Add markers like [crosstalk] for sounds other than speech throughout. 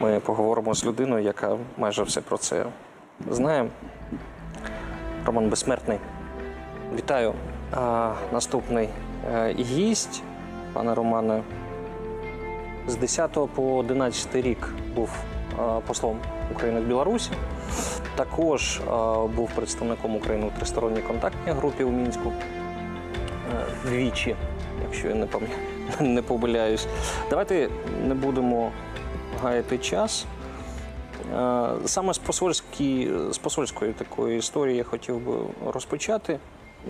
Ми поговоримо з людиною, яка майже все про це знає. Роман Безсмертний. Вітаю. А, наступний е, гість, пане Романе, з 10 по 11 рік був е, послом України в Білорусі. Також е, був представником України у тристоронній контактній групі у Мінську. Двічі, якщо я не пам'ятаю, [laughs] не помиляюсь. Давайте не будемо гаяти час. Е, Саме з, посольські, з посольської такої історії я хотів би розпочати.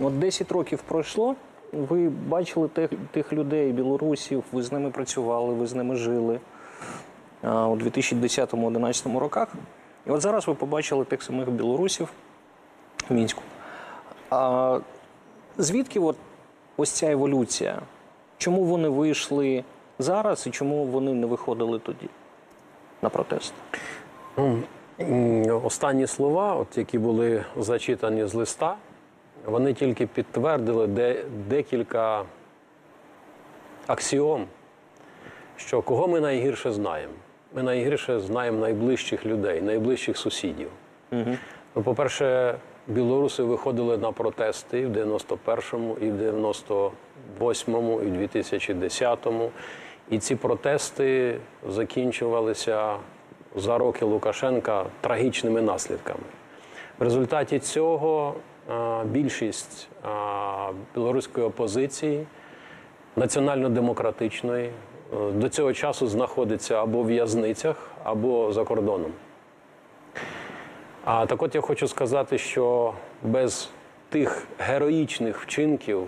От 10 років пройшло. Ви бачили тих, тих людей, білорусів, ви з ними працювали, ви з ними жили е, у 2010-2011 роках. І от зараз ви побачили тих самих білорусів в Мінську. А звідки от ось ця еволюція? Чому вони вийшли зараз і чому вони не виходили тоді на протест? Ну, Останні слова, от які були зачитані з листа, вони тільки підтвердили де, декілька аксіом, що кого ми найгірше знаємо. Ми найгірше знаємо найближчих людей, найближчих сусідів. Угу. Ну, по-перше, білоруси виходили на протести і в 91-му, і в 98-му, і в 2010-му. І ці протести закінчувалися за роки Лукашенка трагічними наслідками. В результаті цього більшість білоруської опозиції, національно-демократичної, е, до цього часу знаходиться або в в'язницях, або за кордоном. А так от я хочу сказати, що без тих героїчних вчинків,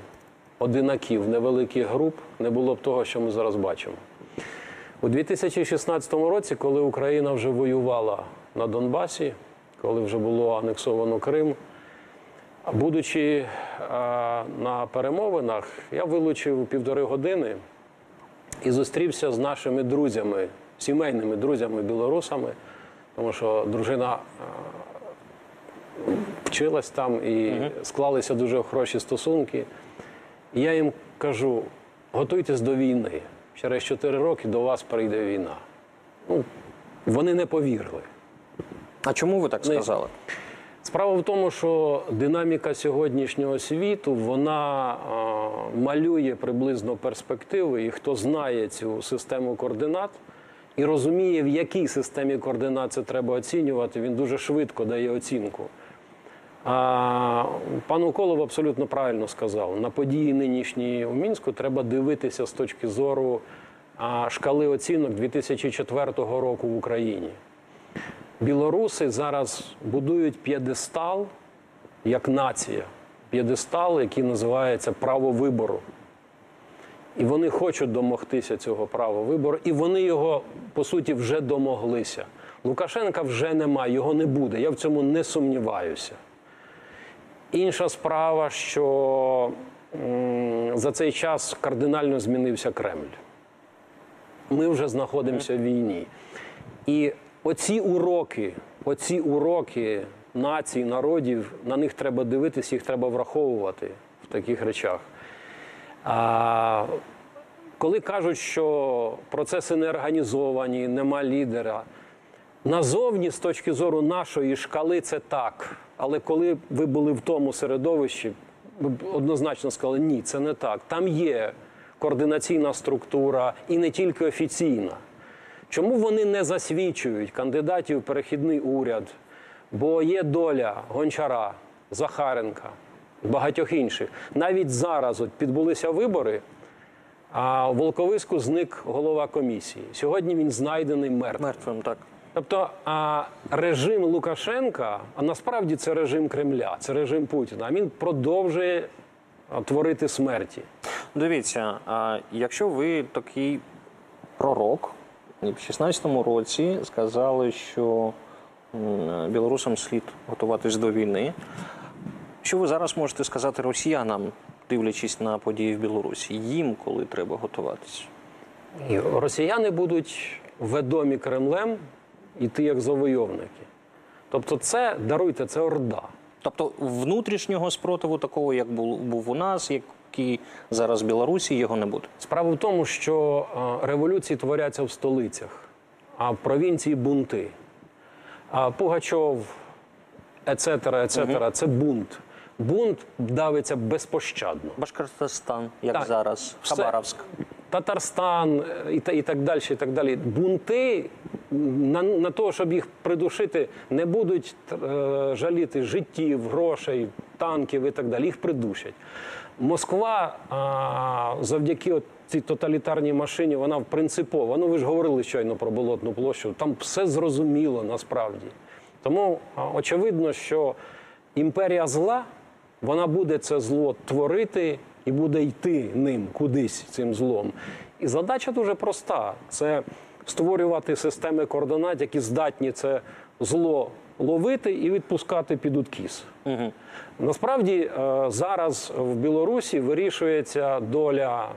одинаків, невеликих груп не було б того, що ми зараз бачимо. У 2016 році, коли Україна вже воювала на Донбасі, коли вже було анексовано Крим, будучи а, на перемовинах, я вилучив півтори години і зустрівся з нашими друзями, сімейними друзями білорусами, тому що дружина вчилась там і склалися дуже хороші стосунки. І я їм кажу: готуйтесь до війни. Через 4 роки до вас прийде війна. Ну, вони не повірили. А чому ви так сказали? Справа в тому, що динаміка сьогоднішнього світу вона а, малює приблизно перспективи, і хто знає цю систему координат і розуміє, в якій системі координат це треба оцінювати, він дуже швидко дає оцінку. Пан Уколов абсолютно правильно сказав: на події нинішні у Мінську треба дивитися з точки зору шкали оцінок 2004 року в Україні. Білоруси зараз будують п'єдестал як нація, п'єдестал, який називається право вибору. І вони хочуть домогтися цього права вибору, і вони його, по суті, вже домоглися. Лукашенка вже немає, його не буде. Я в цьому не сумніваюся. Інша справа, що за цей час кардинально змінився Кремль. Ми вже знаходимося в війні. І оці уроки, оці уроки націй, народів, на них треба дивитися, їх треба враховувати в таких речах. А, коли кажуть, що процеси не організовані, нема лідера, назовні, з точки зору нашої шкали, це так. Але коли ви були в тому середовищі, ви б однозначно сказали, ні, це не так. Там є координаційна структура і не тільки офіційна. Чому вони не засвідчують кандидатів в перехідний уряд? Бо є доля Гончара, Захаренка, багатьох інших. Навіть зараз от підбулися вибори, а в Волковиску зник голова комісії. Сьогодні він знайдений мертвим. Мертвим, так. Тобто а, режим Лукашенка, а насправді це режим Кремля, це режим Путіна. А він продовжує творити смерті. Дивіться, а якщо ви такий пророк, і в 16-му році сказали, що білорусам слід готуватись до війни, що ви зараз можете сказати росіянам, дивлячись на події в Білорусі, їм коли треба готуватись? Росіяни будуть ведомі Кремлем іти як завойовники. Тобто, це даруйте, це орда. Тобто внутрішнього спротиву, такого, як був, у нас, який зараз в Білорусі, його не буде. Справа в тому, що е, революції творяться в столицях. а в провінції бунти. А Пугачов, ецетера, ецетера, це бунт. Бунт давиться безпощадно. Башкортостан, як Так, зараз. Хабаровськ. Татарстан е, і, та- і так далі. І так далі. Бунти на, на того, щоб їх придушити, не будуть е, жаліти життів, грошей, танків і так далі. Їх придушать. Москва а, завдяки от цій тоталітарній машині, вона принципово. Ну ви ж говорили щойно про болотну площу. Там все зрозуміло насправді. Тому а, очевидно, що імперія зла вона буде це зло творити і буде йти ним кудись цим злом. І задача дуже проста: це створювати системи координат, які здатні це зло ловити і відпускати під откіс. Насправді е, зараз в Білорусі вирішується доля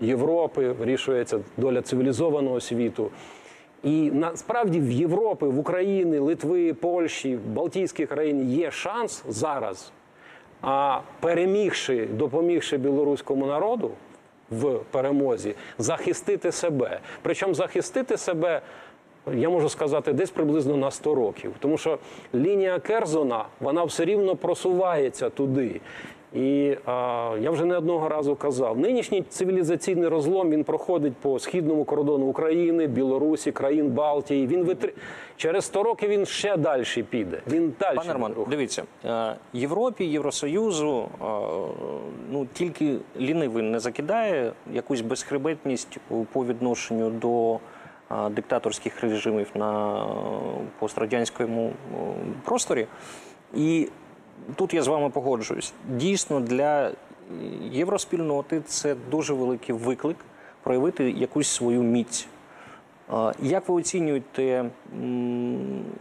Європи, вирішується доля цивілізованого світу. І насправді в Європі, в Україні, Литви, Польщі, Балтійських країн є шанс зараз, а перемігши, допомігши білоруському народу в перемозі, захистити себе. Причому захистити себе. Я можу сказати, десь приблизно на 100 років, тому що лінія Керзона вона все рівно просувається туди. І а, я вже не одного разу казав: нинішній цивілізаційний розлом він проходить по східному кордону України, Білорусі, країн Балтії. Він витр... через 100 років він ще далі піде. Він далі Пане Роман, дивіться, е, Європі, Євросоюзу е, ну тільки лінивий не закидає якусь безхребетність по відношенню до е, диктаторських режимів на пострадянському просторі. І тут я з вами погоджуюсь. Дійсно, для євроспільноти це дуже великий виклик проявити якусь свою міць. Як ви оцінюєте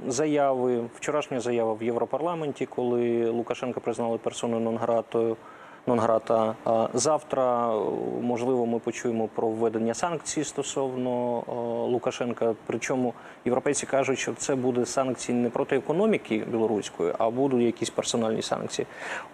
заяви, вчорашня заява в Європарламенті, коли Лукашенка признали персону нон-гратою? Нонграта. Завтра, е, можливо, ми почуємо про введення санкцій стосовно е, Лукашенка. Причому європейці кажуть, що це буде санкції не проти економіки білоруської, а будуть якісь персональні санкції.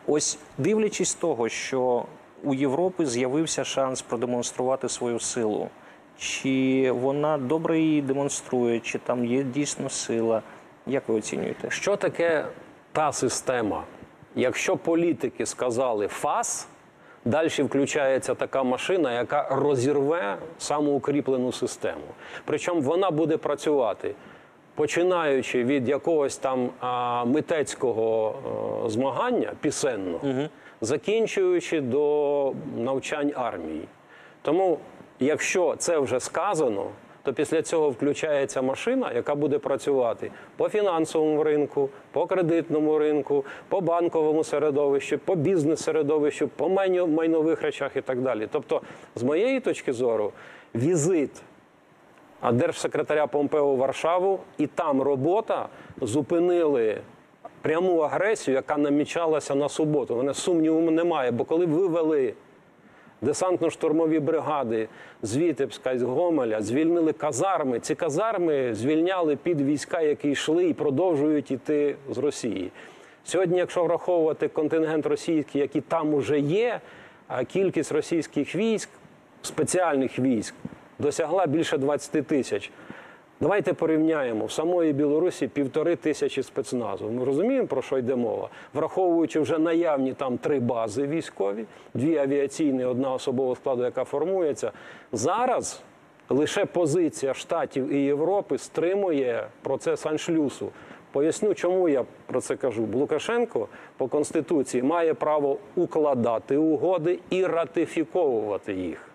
Ось дивлячись того, що у Європи з'явився шанс продемонструвати свою силу. Чи вона добре її демонструє, чи там є дійсно сила? Як ви оцінюєте? Що таке та система? Якщо політики сказали фас, далі включається така машина, яка розірве самоукріплену систему. Причому вона буде працювати. Починаючи від якогось там а, митецького а, змагання пісенного, закінчуючи до навчань армії. Тому, якщо це вже сказано, то після цього включається машина, яка буде працювати по фінансовому ринку, по кредитному ринку, по банковому середовищу, по бізнес-середовищу, по майнових речах і так далі. Тобто, з моєї точки зору, візит а держсекретаря Помпео в Варшаву, і там робота зупинили пряму агресію, яка намічалася на суботу. Мене сумніву немає, бо коли б вивели десантно-штурмові бригади з Вітебська, з Гомеля, звільнили казарми. Ці казарми звільняли під війська, які йшли і продовжують іти з Росії. Сьогодні, якщо враховувати контингент російський, який там уже є, кількість російських військ, спеціальних військ, досягла більше 20 тисяч. Давайте порівняємо в самої Білорусі півтори тисячі спецназу. Ми розуміємо, про що йде мова, враховуючи вже наявні там три бази військові, дві авіаційні, одна особового складу, яка формується. Зараз лише позиція Штатів і Європи стримує процес аншлюсу. Поясню, чому я про це кажу. Лукашенко по конституції має право укладати угоди і ратифіковувати їх.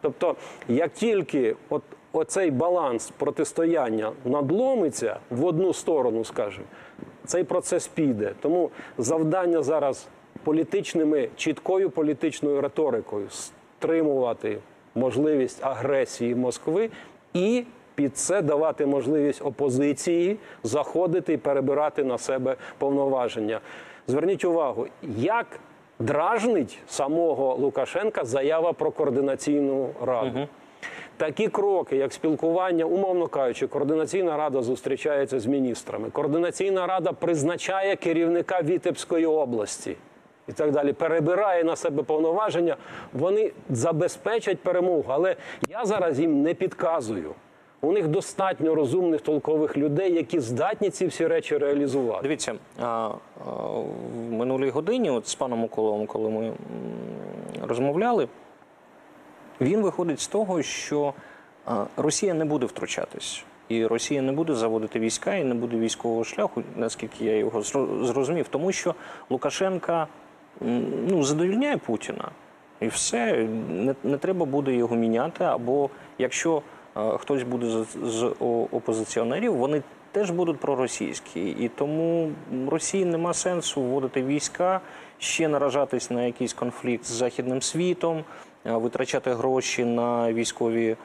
Тобто, як тільки от, оцей баланс протистояння надломиться в одну сторону, скажімо, цей процес піде. Тому завдання зараз політичними, чіткою політичною риторикою стримувати можливість агресії Москви і під це давати можливість опозиції заходити і перебирати на себе повноваження. Зверніть увагу, як дражнить самого Лукашенка заява про координаційну раду. Такі кроки, як спілкування, умовно кажучи, координаційна рада зустрічається з міністрами. Координаційна рада призначає керівника Вітебської області і так далі. Перебирає на себе повноваження. Вони забезпечать перемогу. Але я зараз їм не підказую. У них достатньо розумних толкових людей, які здатні ці всі речі реалізувати. Дивіться, в минулій годині, от з паном Миколовим, коли ми розмовляли, він виходить з того, що Росія не буде втручатись. І Росія не буде заводити війська і не буде військового шляху, наскільки я його зро- зрозумів, тому що Лукашенка ну, задовільняє Путіна. І все, не, не треба буде його міняти. Або якщо е, хтось буде з, з опозиціонерів, вони теж будуть проросійські. І тому Росії нема сенсу вводити війська, ще наражатись на якийсь конфлікт з Західним світом, е, витрачати гроші на військові е,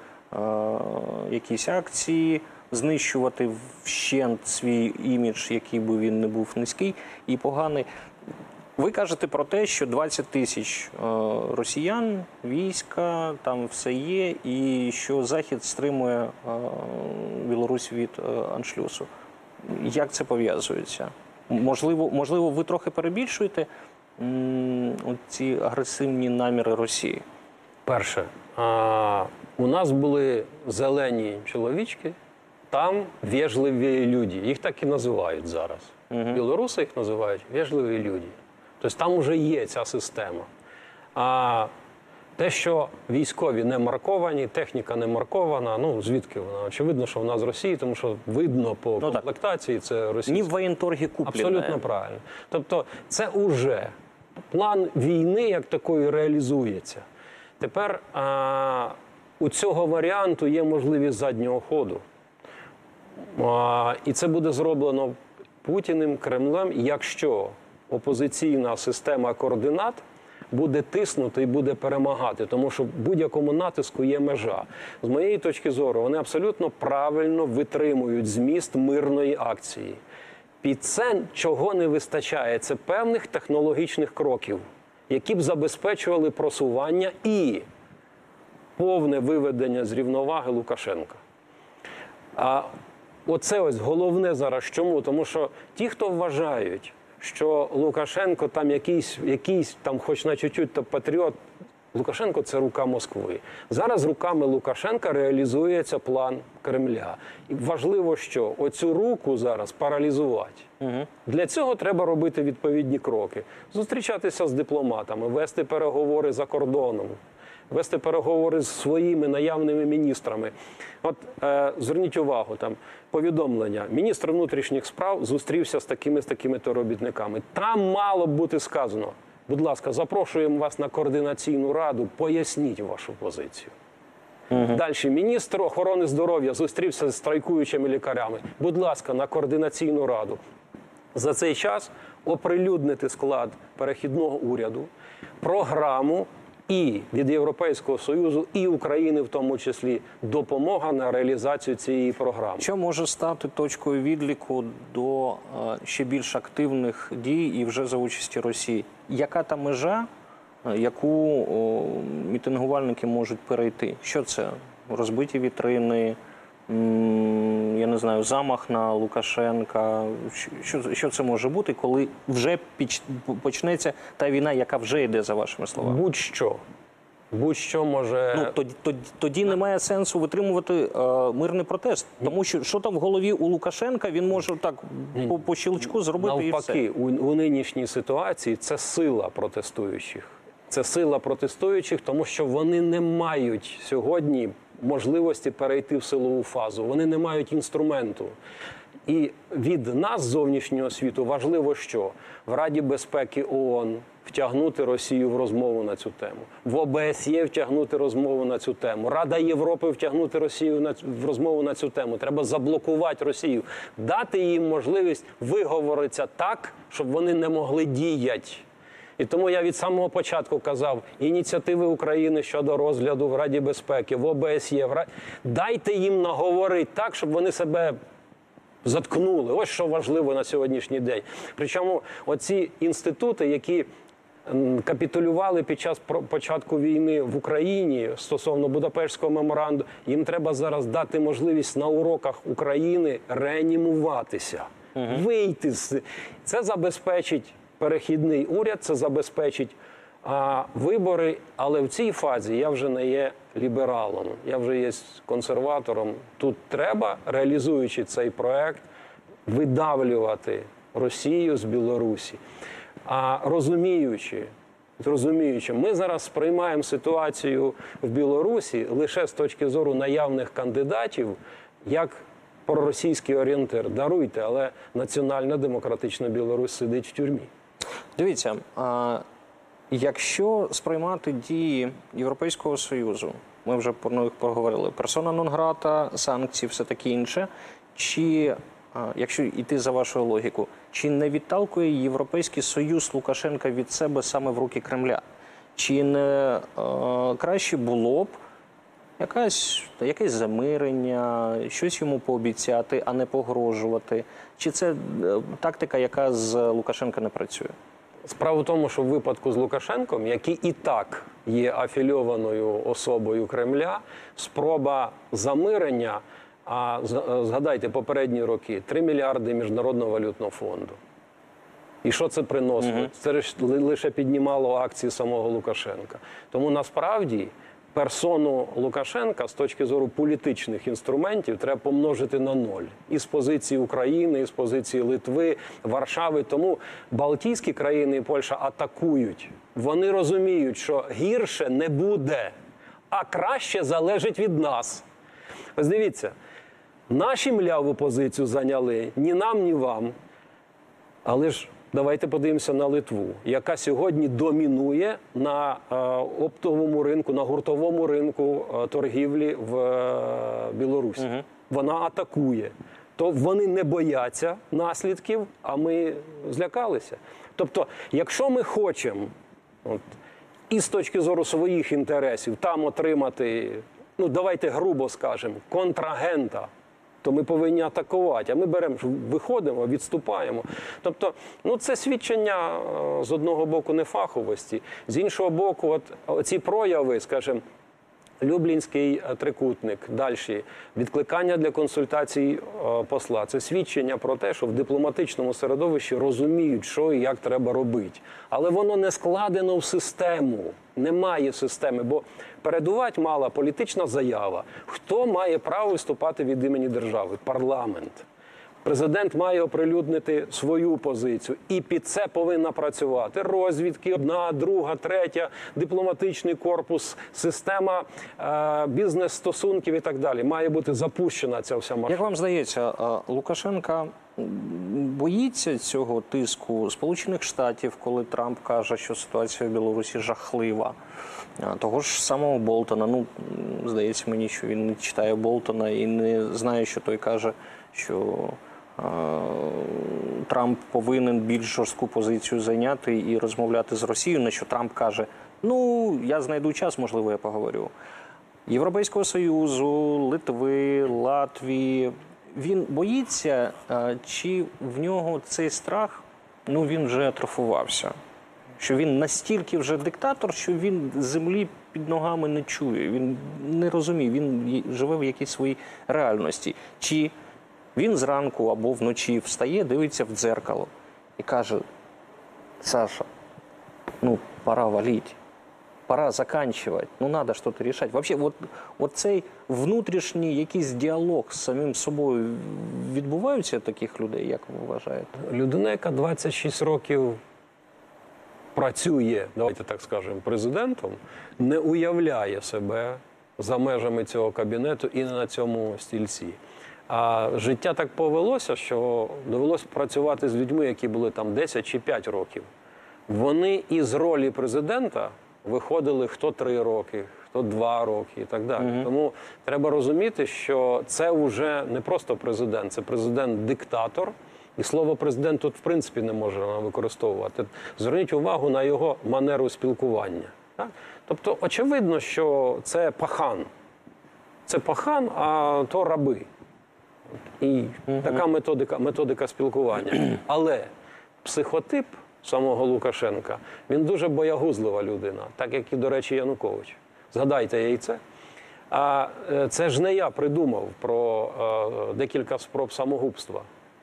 якісь акції, знищувати вщент свій імідж, який би він не був низький і поганий. Ви кажете про те, що 20 тисяч е, росіян, війська, там все є, і що Захід стримує е, Білорусь від е, аншлюсу. Як це пов'язується? Можливо, можливо, ви трохи перебільшуєте ці агресивні наміри Росії? Перше, а, у нас були зелені чоловічки, там вежливі люди. Їх так і називають зараз. Білоруси їх називають вежливі люди. Тобто там вже є ця система. А те, що військові не марковані, техніка не маркована, ну звідки вона? Очевидно, що вона з Росії, тому що видно по Ну, комплектації, це Ні в воєнторгі куплені. Абсолютно правильно. Тобто, це уже план війни як такої реалізується. Тепер а, у цього варіанту є можливість заднього ходу. А, і це буде зроблено Путіним, Кремлем, якщо опозиційна система координат буде тиснути і буде перемагати, тому що будь-якому натиску є межа. З моєї точки зору, вони абсолютно правильно витримують зміст мирної акції. Під це чого не вистачає, це певних технологічних кроків, які б забезпечували просування і повне виведення з рівноваги Лукашенка. А оце ось головне зараз. Чому? Тому що ті, хто вважають, що Лукашенко там якийсь, якийсь там, хоч на чуть-чуть, то патріот. Лукашенко це рука Москви. Зараз руками Лукашенка реалізується план Кремля. І важливо, що оцю руку зараз паралізувати. Для цього треба робити відповідні кроки: зустрічатися з дипломатами, вести переговори за кордоном, вести переговори з своїми наявними міністрами. От е, зверніть увагу, там повідомлення: міністр внутрішніх справ зустрівся з такими з такими то робітниками. Там мало б бути сказано. Будь ласка, запрошуємо вас на координаційну раду, поясніть вашу позицію. Далі міністр охорони здоров'я зустрівся з страйкуючими лікарями. Будь ласка, на координаційну раду. За цей час оприлюднити склад перехідного уряду, програму і від Європейського Союзу, і України, в тому числі, допомога на реалізацію цієї програми. Що може стати точкою відліку до е, ще більш активних дій і вже за участі Росії? Яка та межа, е, яку мітингувальники можуть перейти? Що це? Розбиті вітрини, я не знаю, замах на Лукашенка. Що- Що, це може бути, коли вже піч- почнеться та війна, яка вже йде за вашими словами? Будь-що. Будь-що може. Ну тоді, тоді, тоді немає сенсу витримувати е, мирний протест, тому що що там в голові у Лукашенка, він може так по, по щелчку зробити і все. Навпаки, у, у нинішній ситуації це сила протестуючих. Це сила протестуючих, тому що вони не мають сьогодні можливості перейти в силову фазу. Вони не мають інструменту. І від нас, зовнішнього світу, важливо, що в Раді безпеки ООН втягнути Росію в розмову на цю тему, в ОБСЄ втягнути розмову на цю тему, Рада Європи втягнути Росію на в розмову на цю тему. Треба заблокувати Росію, дати їм можливість виговоритися так, щоб вони не могли діяти. І тому я від самого початку казав: ініціативи України щодо розгляду в Раді безпеки, в ОБСЄ, в дайте їм наговорити так, щоб вони себе заткнули. Ось що важливо на сьогоднішній день. Причому оці інститути, які капітулювали під час початку війни в Україні стосовно Будапештського меморандуму, їм треба зараз дати можливість на уроках України реанімуватися, вийти з це забезпечить перехідний уряд, це забезпечить а, вибори, але в цій фазі я вже не є лібералом, я вже є консерватором. Тут треба, реалізуючи цей проект, видавлювати Росію з Білорусі. А розуміючи, розуміючи, ми зараз сприймаємо ситуацію в Білорусі лише з точки зору наявних кандидатів, як проросійський орієнтир. Даруйте, але національна демократична Білорусь сидить в тюрмі. Дивіться, якщо сприймати дії Європейського Союзу, ми вже про них поговорили, персона нон-грата, санкції, все таке інше. Чи, якщо йти за вашою логіку, чи не відталкує Європейський Союз Лукашенка від себе саме в руки Кремля? Чи не краще було б якась, якесь замирення, щось йому пообіцяти, а не погрожувати? Чи це е, тактика, яка з Лукашенка не працює? Справа в тому, що в випадку з Лукашенком, який і так є афільованою особою Кремля, спроба замирення. А е, згадайте попередні роки 3 мільярди міжнародного валютного фонду. І що це приносило? Це ж ли- лише піднімало акції самого Лукашенка. Тому насправді персону Лукашенка з точки зору політичних інструментів треба помножити на ноль. І з позиції України, і з позиції Литви, Варшави. Тому Балтійські країни і Польща атакують. Вони розуміють, що гірше не буде, а краще залежить від нас. Ось дивіться, наші мляву позицію зайняли ні нам, ні вам. Але ж давайте подивимося на Литву, яка сьогодні домінує на е, оптовому ринку, на гуртовому ринку е, торгівлі в е, Білорусі. Вона атакує. То вони не бояться наслідків, а ми злякалися. Тобто, якщо ми хочемо от, і з точки зору своїх інтересів там отримати, ну давайте грубо скажемо, контрагента то ми повинні атакувати. А ми беремо, виходимо, відступаємо. Тобто, ну це свідчення е, з одного боку нефаховості, з іншого боку, от ці прояви, скажімо, Люблінський е, трикутник, далі відкликання для консультацій е, посла. Це свідчення про те, що в дипломатичному середовищі розуміють, що і як треба робити. Але воно не складено в систему, немає системи. Бо передувати мала політична заява. Хто має право виступати від імені держави? Парламент. Президент має оприлюднити свою позицію, і під це повинна працювати розвідки, одна, друга, третя, дипломатичний корпус, система е, бізнес-стосунків і так далі. Має бути запущена ця вся машина. Як вам здається, Лукашенка боїться цього тиску Сполучених Штатів, коли Трамп каже, що ситуація в Білорусі жахлива? Того ж самого Болтона. Ну, здається мені, що він не читає Болтона і не знає, що той каже, що Трамп повинен більш жорстку позицію зайняти і розмовляти з Росією. На що Трамп каже: ну, я знайду час, можливо, я поговорю. Європейського Союзу, Литви, Латвії. Він боїться, чи в нього цей страх ну він вже атрофувався. Що він настільки вже диктатор, що він землі під ногами не чує. Він не розуміє, він живе в якійсь своїй реальності. Чи він зранку або вночі встає, дивиться в дзеркало і каже: Саша, ну пора валить. Пора заканчивать, ну надо что-то решать. Вообще, от, от цей внутрішній якийсь діалог з самим собою відбуваються таких людей, як ви вважаєте? Людина, яка 26 років працює, давайте так скажемо, президентом, не уявляє себе за межами цього кабінету і не на цьому стільці. А життя так повелося, що довелося працювати з людьми, які були там 10 чи 5 років. Вони із ролі президента виходили хто 3 роки, хто 2 роки і так далі. Тому треба розуміти, що це вже не просто президент, це президент-диктатор. І слово президент тут в принципі не можна використовувати. Зверніть увагу на його манеру спілкування. Так? Тобто, очевидно, що це пахан. Це пахан, а то раби. І така методика, методика спілкування. [clears throat] Але психотип самого Лукашенка він дуже боягузлива людина, так як і, до речі, Янукович. Згадайте яйце. А е, це ж не я придумав про е, декілька спроб самогубства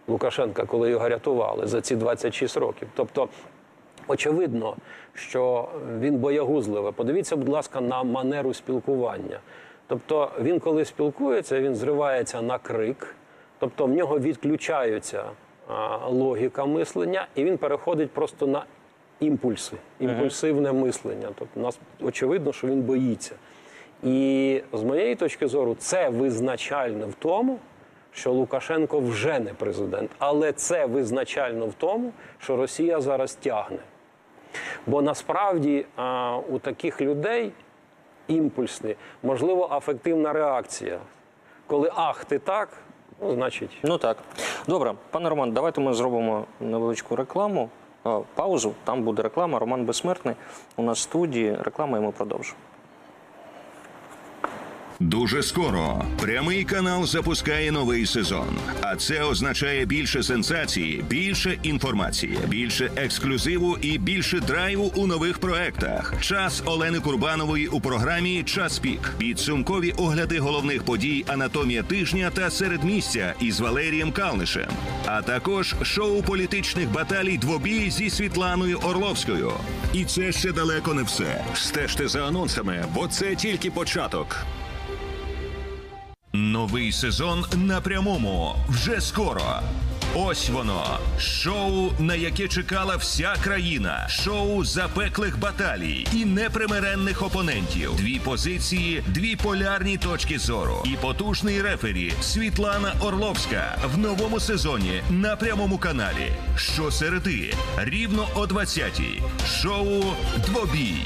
Лукашенка, коли його рятували за ці 26 років. Тобто Очевидно, що він боягузливий. Подивіться, будь ласка, на манеру спілкування. Тобто він, коли спілкується, він зривається на крик, тобто в нього відключаються логіка мислення, і він переходить просто на імпульси, імпульсивне мислення. Тобто, нас очевидно, що він боїться. І з моєї точки зору, це визначально в тому, що Лукашенко вже не президент, але це визначально в тому, що Росія зараз тягне. Бо насправді а, у таких людей імпульсні, можливо, афективна реакція. Коли ах, ти так, ну, значить. Ну так. Добре, пане Роман, давайте ми зробимо невеличку рекламу. Паузу, там буде реклама. Роман Безсмертний. У нас в студії реклама, і ми продовжимо. Дуже скоро прямий канал запускає новий сезон. А це означає більше сенсації, більше інформації, більше ексклюзиву і більше драйву у нових проектах. Час Олени Курбанової у програмі Час пік. Підсумкові огляди головних подій Анатомія тижня та середмістя із Валерієм Калнишем. А також шоу політичних баталій двобій зі Світланою Орловською. І це ще далеко не все. Стежте за анонсами, бо це тільки початок. Новий сезон на прямому вже скоро. Ось воно шоу, на яке чекала вся країна. Шоу запеклих баталій і непримиренних опонентів. Дві позиції, дві полярні точки зору і потужний рефері Світлана Орловська в новому сезоні на прямому каналі. Щосереди рівно о 20-й. Шоу Двобій.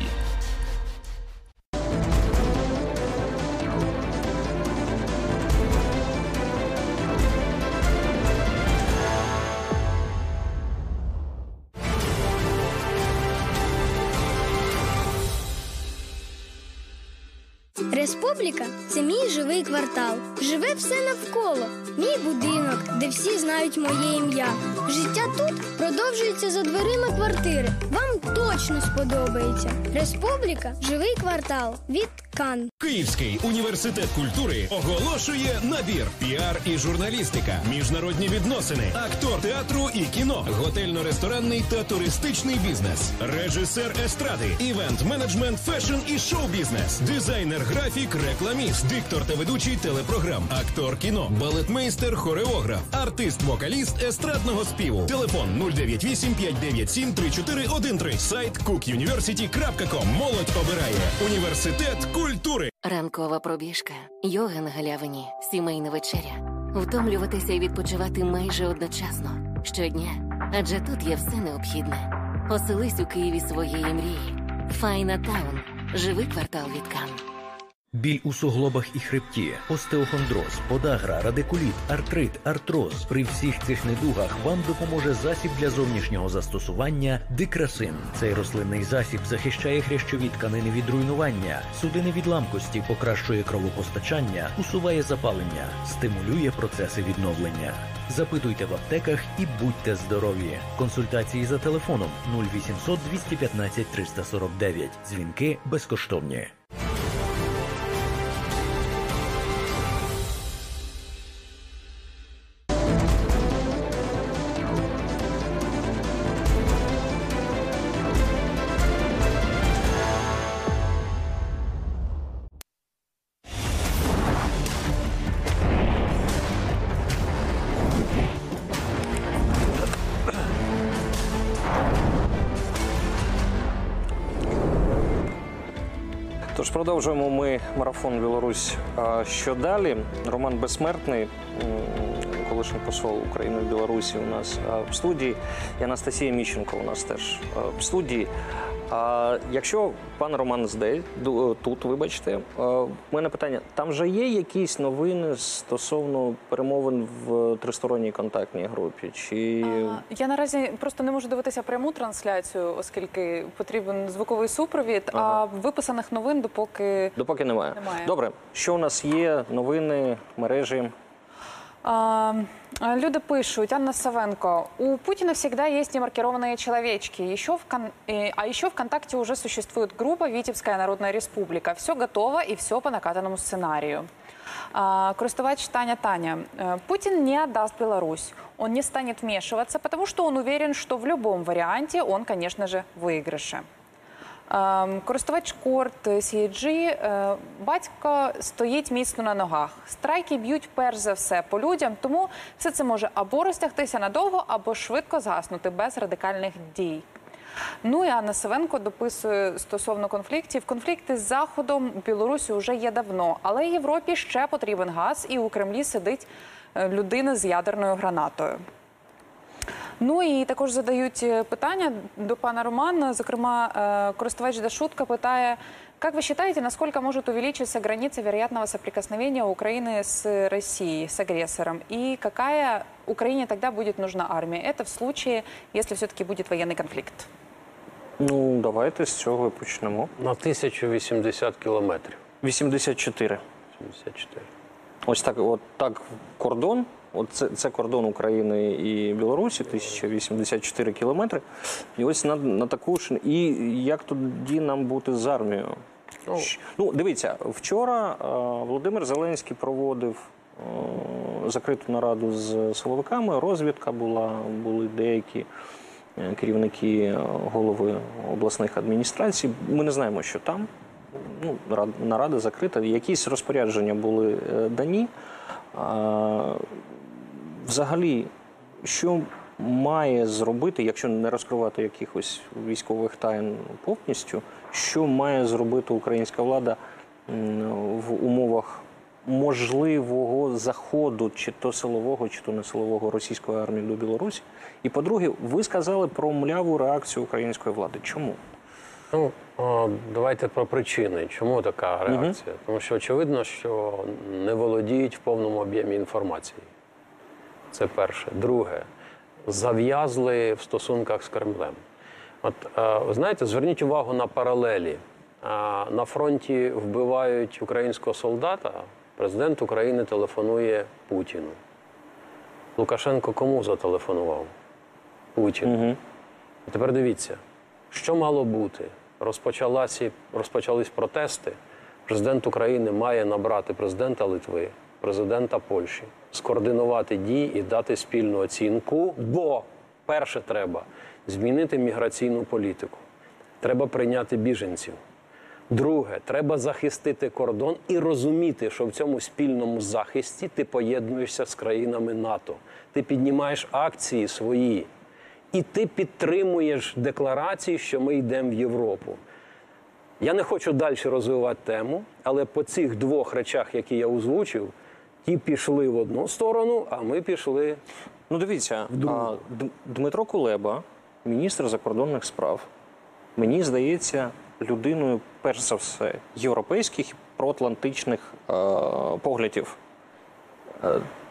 Навколо. Мій будинок, де всі знають моє ім'я. Життя тут продовжується за дверима квартири. Вам точно сподобається. Республіка живий квартал від Кан. Київський університет культури оголошує набір піар і журналістика, міжнародні відносини, актор театру і кіно, готельно-ресторанний та туристичний бізнес, режисер естради, івент-менеджмент, фешн і шоу-бізнес, дизайнер, графік, рекламіст, диктор та ведучий телепрограм, актор кіно, балетмейстер, хореограф, артист-вокаліст естрадного співу. Телефон 098 597 3413 сайт cookuniversity.com. Молодь обирає університет культури. Ранкова пробіжка, йога на галявині, сімейна вечеря. Втомлюватися і відпочивати майже одночасно щодня, адже тут є все необхідне. Оселись у Києві своєї мрії. Файна Таун. Живий квартал від Кан. Біль у суглобах і хребті, остеохондроз, подагра, радикуліт, артрит, артроз. При всіх цих недугах вам допоможе засіб для зовнішнього застосування Дикрасин. Цей рослинний засіб захищає хрящові тканини від руйнування, судини від ламкості, покращує кровопостачання, усуває запалення, стимулює процеси відновлення. Запитуйте в аптеках і будьте здорові. Консультації за телефоном 0800 215 349. Дзвінки безкоштовні. Тож продовжуємо ми марафон Білорусь. Що далі? Роман Безсмертний, колишній посол України в Білорусі у нас в студії. І Анастасія Міщенко у нас теж в студії. А якщо пан Роман здесь, ду- тут, вибачте, в мене питання: там вже є якісь новини стосовно перемовин в тристоронній контактній групі? Чи А, Я наразі просто не можу дивитися пряму трансляцію, оскільки потрібен звуковий супровід. А виписаних новин допоки допоки немає? Немає. Добре, що у нас є? Новини, мережі? А, люди пишут, Анна Савенко, у Путина всегда есть демаркированные человечки. Еще в кон- э, А еще ВКонтакте уже существует группа Витебская Народная Республика. Все готово и все по накатанному сценарию. А, Користувач Таня Таня. Э, Путин не отдаст Беларусь. Он не станет вмешиваться, потому что он уверен, что в любом варианте он, конечно же, выигрыше. Ем, Користувач Корт CG, е, батько стоїть міцно на ногах. Страйки б'ють перш за все по людям, тому все це може або розтягтися надовго, або швидко згаснути без радикальних дій. Ну і Анна Савенко дописує стосовно конфліктів. Конфлікти з Заходом Білорусі вже є давно, але Європі ще потрібен газ, і у Кремлі сидить е, людина з ядерною гранатою. Ну і також задають е, питання до пана Романа. Зокрема, е, користувач Дашутка питає, как вы считаете, насколько может увеличиться граница вероятного соприкосновения Украины с Россией, с агрессором? И какая Украине тогда будет нужна армия? Это в случае, если все-таки будет военный конфликт. Ну, давайте з цього і почнемо. На 1080 кілометрів. 84. 74. Ось так, от так кордон. От це, це кордон України і Білорусі, 1084 кілометри. І ось на, на таку ж. І як тоді нам бути з армією? Ну. Ну, дивіться, вчора е, Володимир Зеленський проводив е, закриту нараду з силовиками. Розвідка була, були деякі е, керівники, голови обласних адміністрацій. Ми не знаємо, що там. Ну, рад- нарада закрита. Якісь розпорядження були дані. Взагалі, що має зробити, якщо не розкривати якихось військових тайн повністю, що має зробити українська влада в умовах можливого заходу, чи то силового, чи то не силового російської армії до Білорусі? І по-друге, ви сказали про мляву реакцію української влади. Чому? Ну, давайте про причини. Чому така реакція? Тому що очевидно, що не володіють в повному об'ємі інформації. Це перше. Друге, зав'язли в стосунках з Кремлем. От е, знаєте, зверніть увагу на паралелі. Е, На фронті вбивають українського солдата. Президент України телефонує Путіну. Лукашенко кому зателефонував? Путіну. І тепер дивіться, що мало бути? Розпочалася, розпочались протести. Президент України має набрати президента Литви, президента Польщі, скоординувати дії і дати спільну оцінку. Бо перше треба змінити міграційну політику. Треба прийняти біженців. Друге, треба захистити кордон і розуміти, що в цьому спільному захисті ти поєднуєшся з країнами НАТО. Ти піднімаєш акції свої, і ти підтримуєш декларації, що ми йдемо в Європу. Я не хочу далі розвивати тему, але по цих двох речах, які я озвучив, ті пішли в одну сторону, а ми пішли. Ну, дивіться, а, Д- Дмитро Кулеба, міністр закордонних справ, мені здається, людиною, перш за все, європейських і проатлантичних е, поглядів.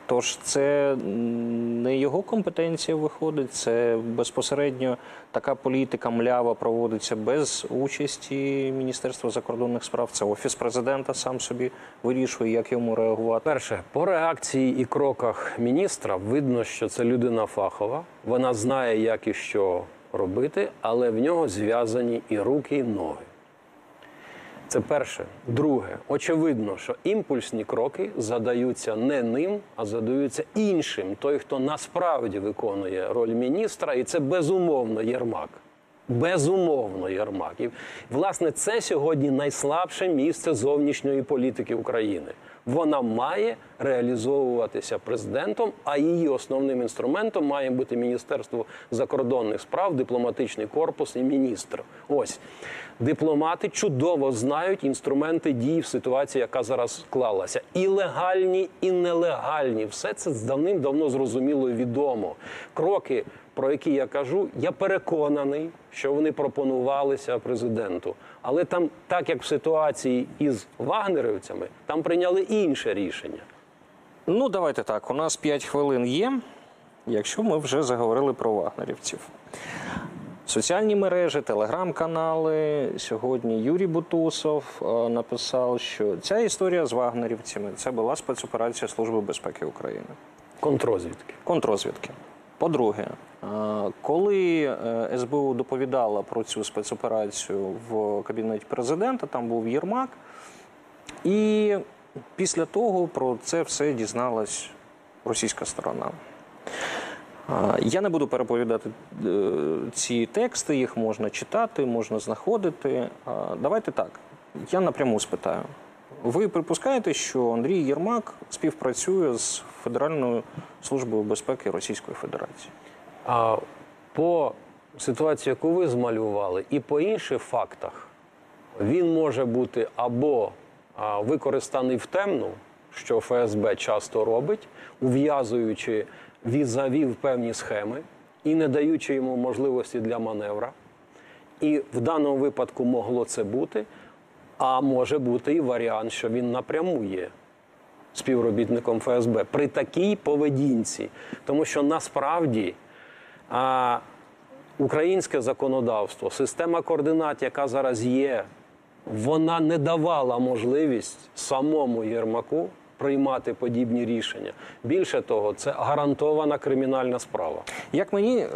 Тож це не його компетенція виходить, це безпосередньо така політика млява проводиться без участі Міністерства закордонних справ. Це офіс президента сам собі вирішує, як йому реагувати. Перше, по реакції і кроках міністра видно, що це людина фахова. Вона знає, як і що робити, але в нього зв'язані і руки, і ноги. Це перше. Друге, очевидно, що імпульсні кроки задаються не ним, а задаються іншим. Той, хто насправді виконує роль міністра, і це безумовно Єрмак. Безумовно, Єрмак. І, власне, це сьогодні найслабше місце зовнішньої політики України. Вона має реалізовуватися президентом, а її основним інструментом має бути Міністерство закордонних справ, дипломатичний корпус і міністр. Ось дипломати чудово знають інструменти дії в ситуації, яка зараз склалася. І легальні, і нелегальні. Все це давним-давно зрозуміло і відомо. Кроки, про які я кажу, я переконаний, що вони пропонувалися президенту. Але там, так як в ситуації із вагнерівцями, там прийняли інше рішення. Ну, давайте так. У нас 5 хвилин є, якщо ми вже заговорили про вагнерівців. Соціальні мережі, телеграм-канали. Сьогодні Юрій Бутусов е, написав, що ця історія з вагнерівцями це була спецоперація Служби безпеки України. Контрозвідки. Контрозвідки. По-друге, е, коли е, СБУ доповідала про цю спецоперацію в кабінеті президента, там був Єрмак, і після того про це все дізналась російська сторона. Я не буду переповідати е, ці тексти, їх можна читати, можна знаходити. Давайте так. Я напряму спитаю. Ви припускаєте, що Андрій Єрмак співпрацює з Федеральною службою безпеки Російської Федерації? А по ситуації, яку ви змалювали, і по інших фактах, він може бути або використаний в темну, що ФСБ часто робить, ув'язуючи візаві в певні схеми і не даючи йому можливості для маневра. І в даному випадку могло це бути. А може бути і варіант, що він напряму є співробітником ФСБ при такій поведінці. Тому що насправді а, українське законодавство, система координат, яка зараз є, вона не давала можливість самому Єрмаку приймати подібні рішення. Більше того, це гарантована кримінальна справа. Як мені е,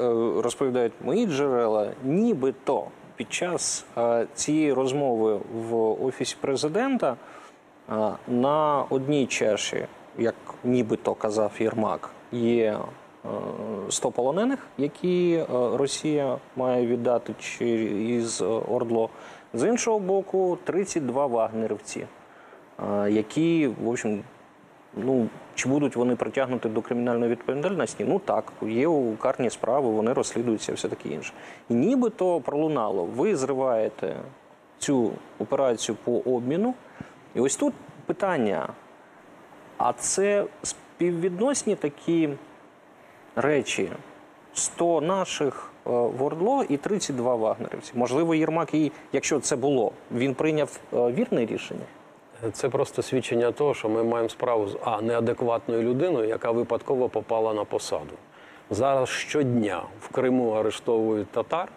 розповідають мої джерела, нібито під час е, цієї розмови в офісі президента е, на одній чаші, як нібито казав Єрмак, є е, 100 полонених, які е, Росія має віддати через Ордло. З іншого боку, 32 вагнерівці, е, які, в общем, Ну, чи будуть вони притягнути до кримінальної відповідальності? Ну так, є у карні справи, вони розслідуються, все таке інше. І нібито пролунало, ви зриваєте цю операцію по обміну. І ось тут питання: а це співвідносні такі речі: 100 наших е, в Ордло і 32 вагнерівці. Можливо, Єрмак, і якщо це було, він прийняв е, вірне рішення. Це просто свідчення того, що ми маємо справу з а неадекватною людиною, яка випадково попала на посаду. Зараз щодня в Криму арештовують татар,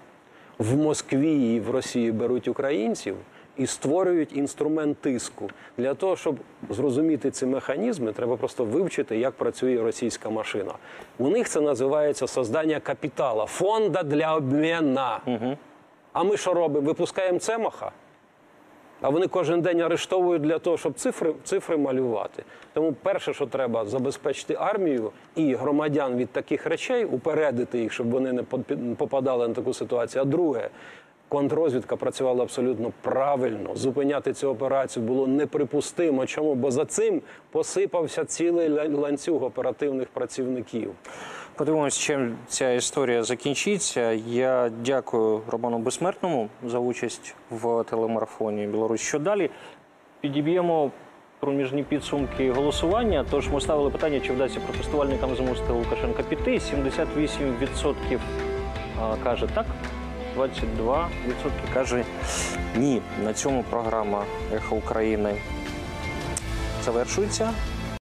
в Москві і в Росії беруть українців і створюють інструмент тиску. Для того, щоб зрозуміти ці механізми, треба просто вивчити, як працює російська машина. У них це називається создання капітала, фонда для обміна. А ми що робимо? Випускаємо цемаха? А вони кожен день арештовують для того, щоб цифри, цифри малювати. Тому перше, що треба, забезпечити армію і громадян від таких речей, упередити їх, щоб вони не попадали на таку ситуацію. А друге, контррозвідка працювала абсолютно правильно. Зупиняти цю операцію було неприпустимо. Чому? Бо за цим посипався цілий ланцюг оперативних працівників. Подивимось, чим ця історія закінчиться. Я дякую Роману Безсмертному за участь в телемарафоні Білорусь. Що далі? Підіб'ємо проміжні підсумки голосування. Тож ми ставили питання, чи вдасться протестувальникам змусити Лукашенка піти. 78% а, каже так, 22% каже ні. На цьому програма Ехо України завершується.